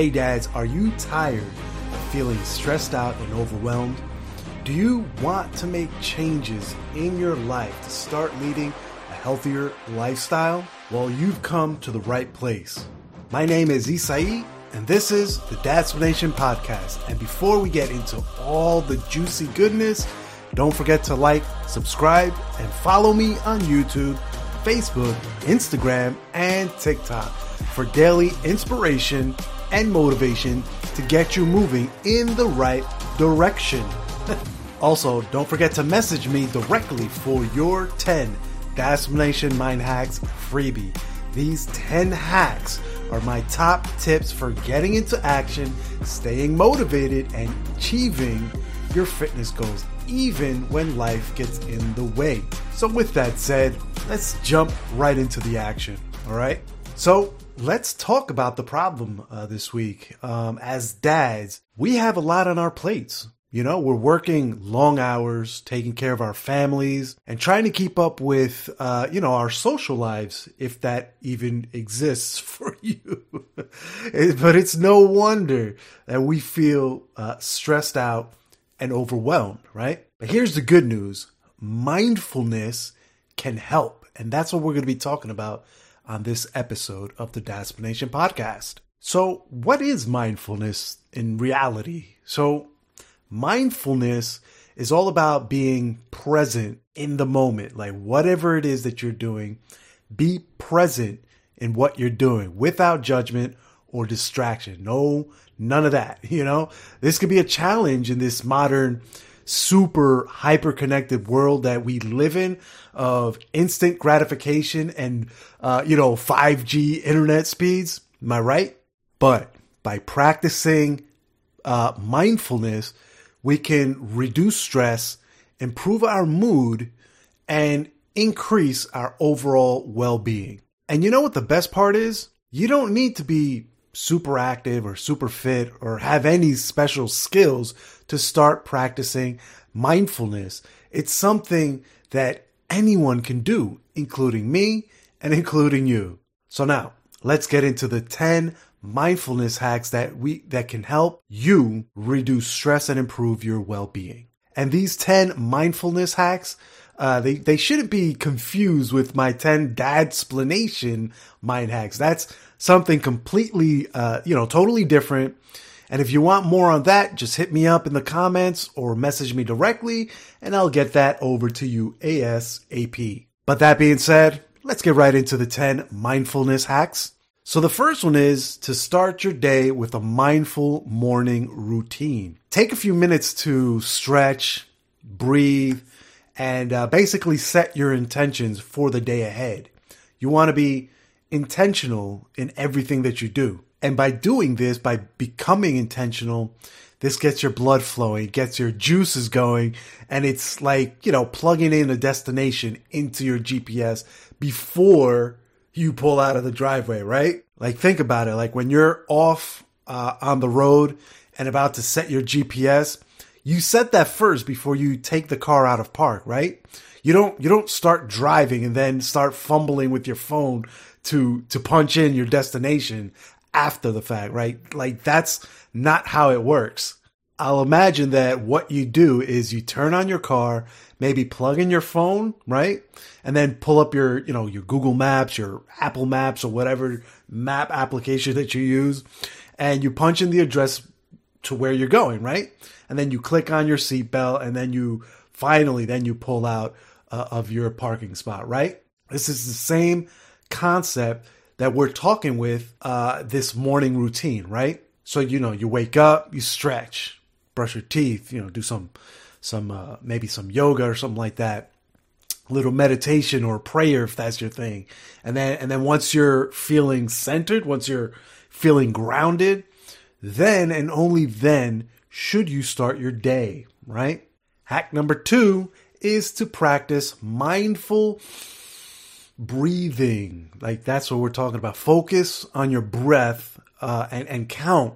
Hey dads, are you tired of feeling stressed out and overwhelmed? Do you want to make changes in your life to start leading a healthier lifestyle? Well, you've come to the right place. My name is Isai, and this is the Dadsplanation Podcast. And before we get into all the juicy goodness, don't forget to like, subscribe, and follow me on YouTube, Facebook, Instagram, and TikTok for daily inspiration and motivation to get you moving in the right direction. also, don't forget to message me directly for your 10 Dadsplanation Mind Hacks freebie. These 10 hacks are my top tips for getting into action, staying motivated, and achieving your fitness goals, even when life gets in the way. So, with that said, let's jump right into the action, all right? So, let's talk about the problem uh, this week. Um, as dads, we have a lot on our plates. You know, we're working long hours, taking care of our families, and trying to keep up with, uh, you know, our social lives, if that even exists for you. but it's no wonder that we feel uh, stressed out and overwhelmed, right? But here's the good news mindfulness can help. And that's what we're going to be talking about on this episode of the Dadsplanation podcast. So, what is mindfulness in reality? So, mindfulness is all about being present in the moment. Like, whatever it is that you're doing, be present in what you're doing without judgment or distraction. No, none of that. You know, this could be a challenge in this modern, super hyper connected world that we live in of instant gratification and, uh, you know, 5G internet speeds. Am I right? But by practicing uh, mindfulness, we can reduce stress, improve our mood, and increase our overall well being. And you know what the best part is? You don't need to be super active or super fit or have any special skills to start practicing mindfulness. It's something that anyone can do, including me and including you. So now let's get into the 10 mindfulness hacks that we, that can help you reduce stress and improve your well-being. And these 10 mindfulness hacks, uh, they, they shouldn't be confused with my 10 dadsplanation mind hacks. That's something completely, uh, you know, totally different. And if you want more on that, just hit me up in the comments or message me directly and I'll get that over to you ASAP. But that being said, let's get right into the 10 mindfulness hacks. So the first one is to start your day with a mindful morning routine. Take a few minutes to stretch, breathe, and uh, basically set your intentions for the day ahead. You want to be intentional in everything that you do. And by doing this, by becoming intentional, this gets your blood flowing, gets your juices going, and it's like, you know, plugging in a destination into your GPS before you pull out of the driveway, right? Like, think about it. Like, when you're off uh, on the road and about to set your GPS, you set that first before you take the car out of park, right? You don't, you don't start driving and then start fumbling with your phone to, to punch in your destination after the fact, right? Like that's not how it works. I'll imagine that what you do is you turn on your car, maybe plug in your phone, right? And then pull up your, you know, your Google Maps, your Apple Maps or whatever map application that you use. And you punch in the address to where you're going, right? And then you click on your seatbelt and then you finally, then you pull out uh, of your parking spot, right? This is the same concept that we're talking with uh, this morning routine, right? So you know, you wake up, you stretch, brush your teeth, you know, do some some uh, maybe some yoga or something like that, little meditation or prayer if that's your thing, and then and then once you're feeling centered, once you're feeling grounded, then and only then should you start your day, right? Hack number two is to practice mindful breathing. Like that's what we're talking about. Focus on your breath uh, and and count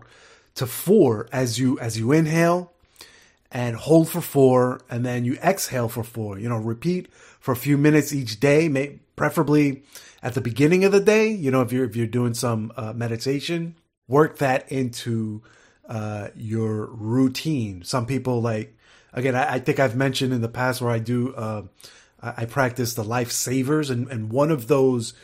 to four as you as you inhale and hold for four and then you exhale for four. You know, repeat for a few minutes each day, may, preferably at the beginning of the day. You know, if you're if you're doing some uh, meditation. work that into uh, your routine. Some people like, again, I, I, think I've mentioned in the past where I do, uh, I, practice the lifesavers, and, and one of those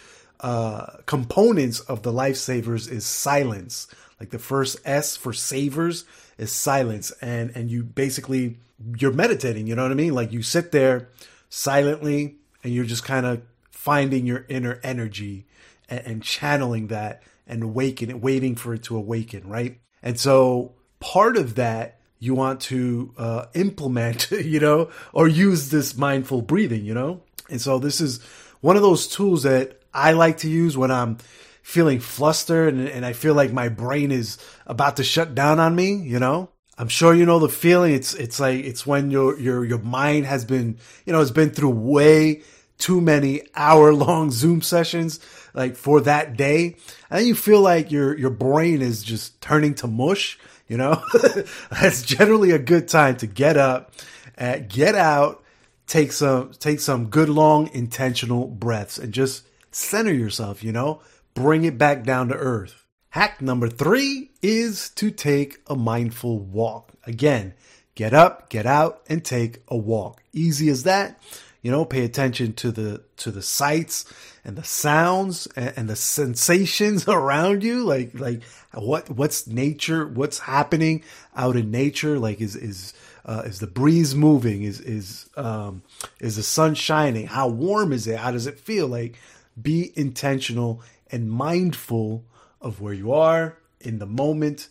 uh, components of the lifesavers is silence. Like the first S for savers is silence, and and you basically you're meditating. You know what I mean? Like you sit there silently, and you're just kind of finding your inner energy and, and channeling that and awaken waiting for it to awaken, right? And so part of that you want to uh, implement, you know, or use this mindful breathing, you know? And so this is one of those tools that I like to use when I'm feeling flustered and, and I feel like my brain is about to shut down on me, you know? I'm sure you know the feeling. It's it's like it's when your your your mind has been, you know, it's been through way too many hour long Zoom sessions like for that day. And you feel like your your brain is just turning to mush, you know? That's generally a good time to get up, uh, get out, take some take some good long intentional breaths and just center yourself, you know? Bring it back down to earth. Hack number 3 is to take a mindful walk. Again, get up, get out and take a walk. Easy as that you know pay attention to the to the sights and the sounds and, and, the sensations around you. Like like what what's nature what's happening out in nature? Like is is uh, is the breeze moving? Is is um is the sun shining? How warm is it? How does it feel? Like be intentional and mindful of where you are in the moment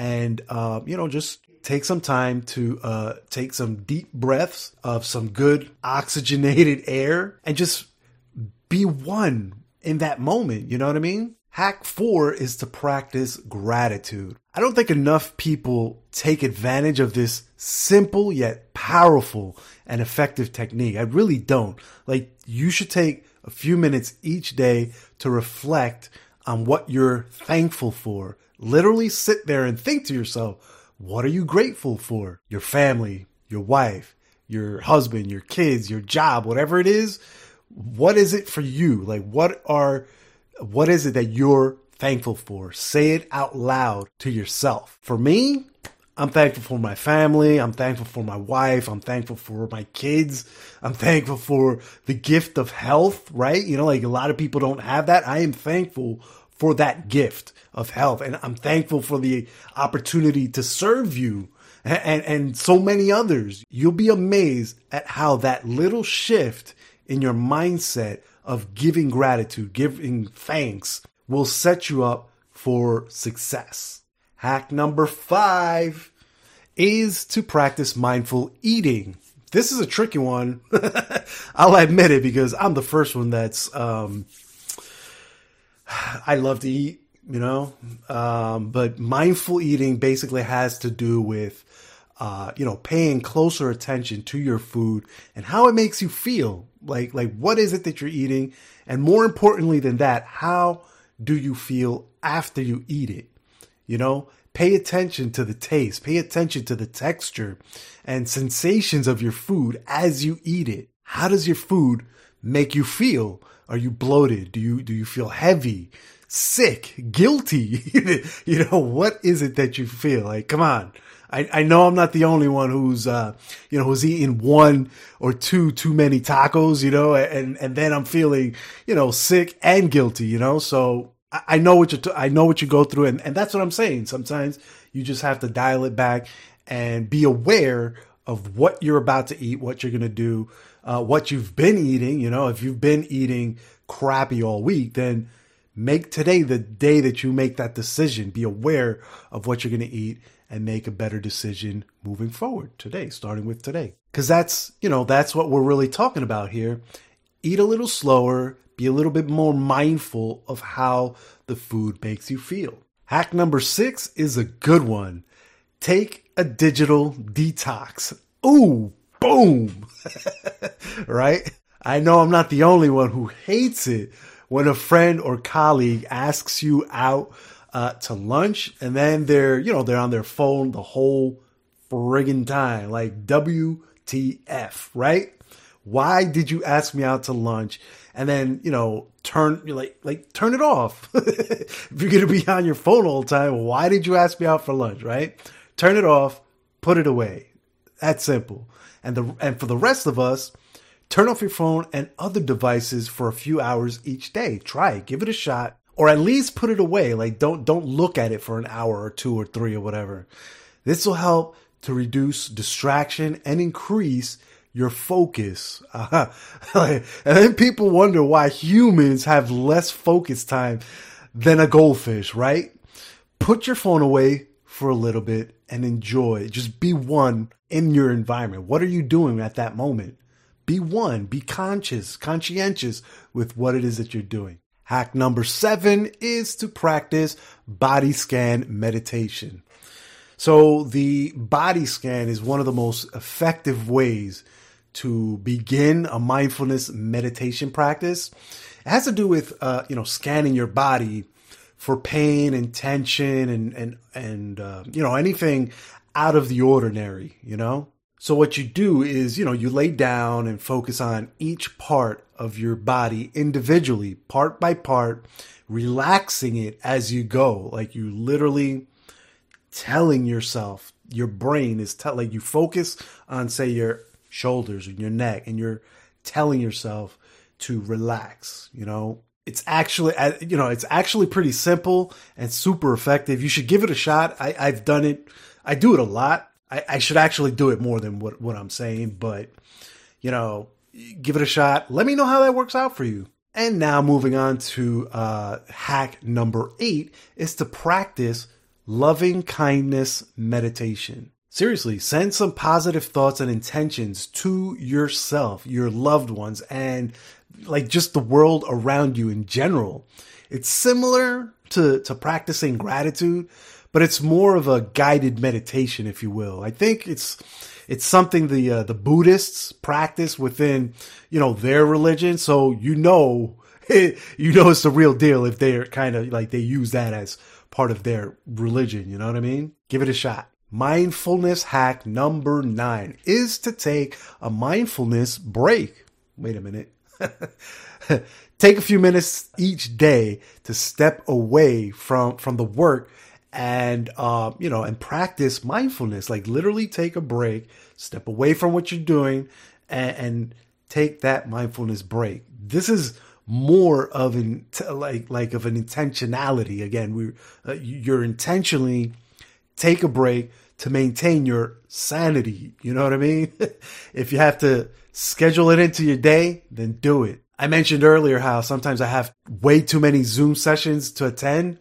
and uh, you know just take some time to uh, take some deep breaths of some good oxygenated air and just be one in that moment. You know what I mean? Hack four is to practice gratitude. I don't think enough people take advantage of this simple yet powerful and effective technique. I really don't. Like, you should take a few minutes each day to reflect on what you're thankful for. Literally sit there and think to yourself, what are you grateful for? Your family, your wife, your husband, your kids, your job, whatever it is. What is it for you? Like, what are, what is it that you're thankful for? Say it out loud to yourself. For me, I'm thankful for my family. I'm thankful for my wife. I'm thankful for my kids. I'm thankful for the gift of health, right? You know, like a lot of people don't have that. I am thankful for that gift of health. And I'm thankful for the opportunity to serve you and, and, so many others. You'll be amazed at how that little shift in your mindset of giving gratitude, giving thanks will set you up for success. Hack number five is to practice mindful eating. This is a tricky one. I'll admit it because I'm the first one that's um, I love to eat, you know, um, but mindful eating basically has to do with, uh, you know, paying closer attention to your food and how it makes you feel. Like, like what is it that you're eating? And more importantly than that, how do you feel after you eat it? You know, pay attention to the taste, pay attention to the texture and sensations of your food as you eat it. How does your food make you feel? Are you bloated? Do you do you feel heavy, sick, guilty? you know, what is it that you feel? Like, come on. I, I know I'm not the only one who's uh you know who's eating one or two too many tacos, you know, and and then I'm feeling, you know, sick and guilty, you know. So I, I know what you t- I know what you go through and, and that's what I'm saying. Sometimes you just have to dial it back and be aware of what you're about to eat, what you're going to do, uh, what you've been eating. You know, if you've been eating crappy all week, then make today the day that you make that decision. Be aware of what you're going to eat and make a better decision moving forward today, starting with today. Because that's, you know, that's what we're really talking about here. Eat a little slower, be a little bit more mindful of how the food makes you feel. Hack number six is a good one. Take a digital detox. Ooh, boom. right? I know I'm not the only one who hates it when a friend or colleague asks you out uh, to lunch and then they're, you know, they're on their phone the whole friggin' time. Like WTF, right? Why did you ask me out to lunch? And then, you know, turn like like turn it off. if you're gonna be on your phone all the time, why did you ask me out for lunch, right? Turn it off, put it away. That's simple. And the and for the rest of us, turn off your phone and other devices for a few hours each day. Try it, give it a shot, or at least put it away. Like don't don't look at it for an hour or two or three or whatever. This will help to reduce distraction and increase your focus. Uh, and then people wonder why humans have less focus time than a goldfish, right? Put your phone away for a little bit and enjoy. Just be one in your environment. What are you doing at that moment? Be one, be conscious, conscientious with what it is that you're doing. Hack number seven is to practice body scan meditation. So the body scan is one of the most effective ways to begin a mindfulness meditation practice. It has to do with uh, you know scanning your body for pain and tension and and and uh, you know anything out of the ordinary. You know. So what you do is you know you lay down and focus on each part of your body individually, part by part, relaxing it as you go. Like you literally telling yourself, your brain is tell like you focus on say your shoulders and your neck and you're telling yourself to relax, you know. It's actually, you know, it's actually pretty simple and super effective. You should give it a shot. I, I've done it. I do it a lot. I, I should actually do it more than what, what I'm saying, but you know, give it a shot. Let me know how that works out for you. And now moving on to uh, hack number eight is to practice loving kindness meditation. Seriously, send some positive thoughts and intentions to yourself, your loved ones, and like just the world around you in general. It's similar to, to practicing gratitude, but it's more of a guided meditation, if you will. I think it's, it's something the, uh, the Buddhists practice within, you know, their religion. So you know, you know, it's the real deal if they're kind of like they use that as part of their religion. You know what I mean? Give it a shot. Mindfulness hack number nine is to take a mindfulness break. Wait a minute. take a few minutes each day to step away from, from the work and, uh, you know, and practice mindfulness. Like literally take a break, step away from what you're doing and, and take that mindfulness break. This is more of an, like, like of an intentionality. Again, we, uh, you're intentionally take a break to maintain your sanity. You know what I mean? if you have to schedule it into your day, then do it. I mentioned earlier how sometimes I have way too many Zoom sessions to attend,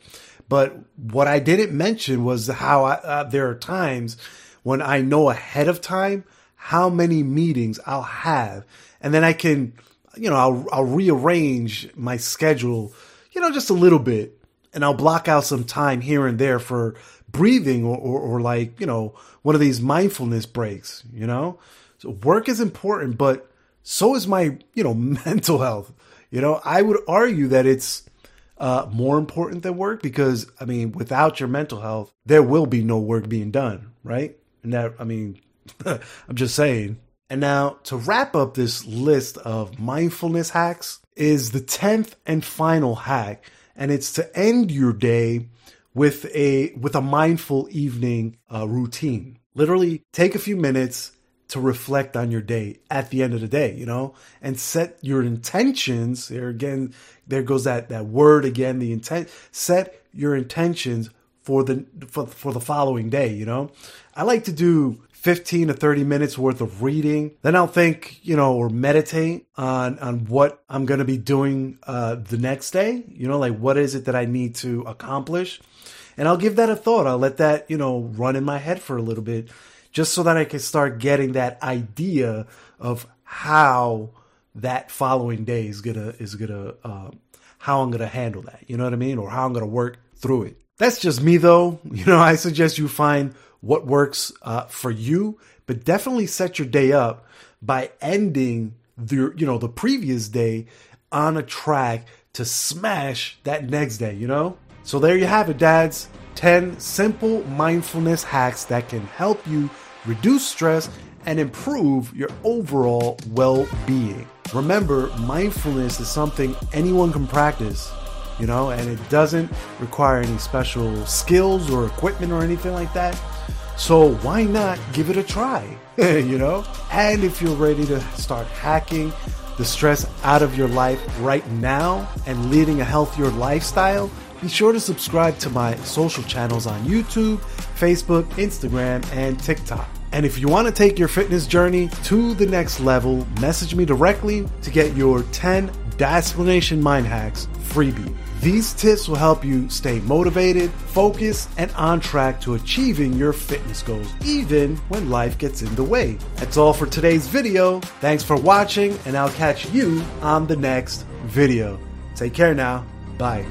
but what I didn't mention was how I, uh, there are times when I know ahead of time how many meetings I'll have, and then I can, you know, I'll, I'll rearrange my schedule, you know, just a little bit, and I'll block out some time here and there for breathing or, or, or like, you know, one of these mindfulness breaks, you know? So work is important, but so is my, you know, mental health. You know, I would argue that it's uh, more important than work because, I mean, without your mental health, there will be no work being done, right? And that, I mean, I'm just saying. And now to wrap up this list of mindfulness hacks is the 10th and final hack. And it's to end your day with a with a mindful evening uh, routine. Literally, take a few minutes to reflect on your day at the end of the day, you know, and set your intentions. There again, there goes that that word again. The intent. Set your intentions for the for for the following day. You know, I like to do 15 to 30 minutes worth of reading. Then I'll think, you know, or meditate on, on what I'm going to be doing, uh, the next day. You know, like what is it that I need to accomplish? And I'll give that a thought. I'll let that, you know, run in my head for a little bit just so that I can start getting that idea of how that following day is gonna is gonna uh, how I'm gonna handle that. You know what I mean, or how I'm gonna work through it. That's just me, though. You know, I suggest you find what works uh, for you, but definitely set your day up by ending the you know the previous day on a track to smash that next day. You know. So there you have it, dads. 10 simple mindfulness hacks that can help you reduce stress and improve your overall well being. Remember, mindfulness is something anyone can practice, you know, and it doesn't require any special skills or equipment or anything like that. So why not give it a try, you know? And if you're ready to start hacking the stress out of your life right now and leading a healthier lifestyle, be sure to subscribe to my social channels on YouTube, Facebook, Instagram, and TikTok. And if you want to take your fitness journey to the next level, message me directly to get your 10 Dadsplanation Mind Hacks freebie. These tips will help you stay motivated, focused, and on track to achieving your fitness goals, even when life gets in the way. That's all for today's video. Thanks for watching, and I'll catch you on the next video. Take care now. Bye.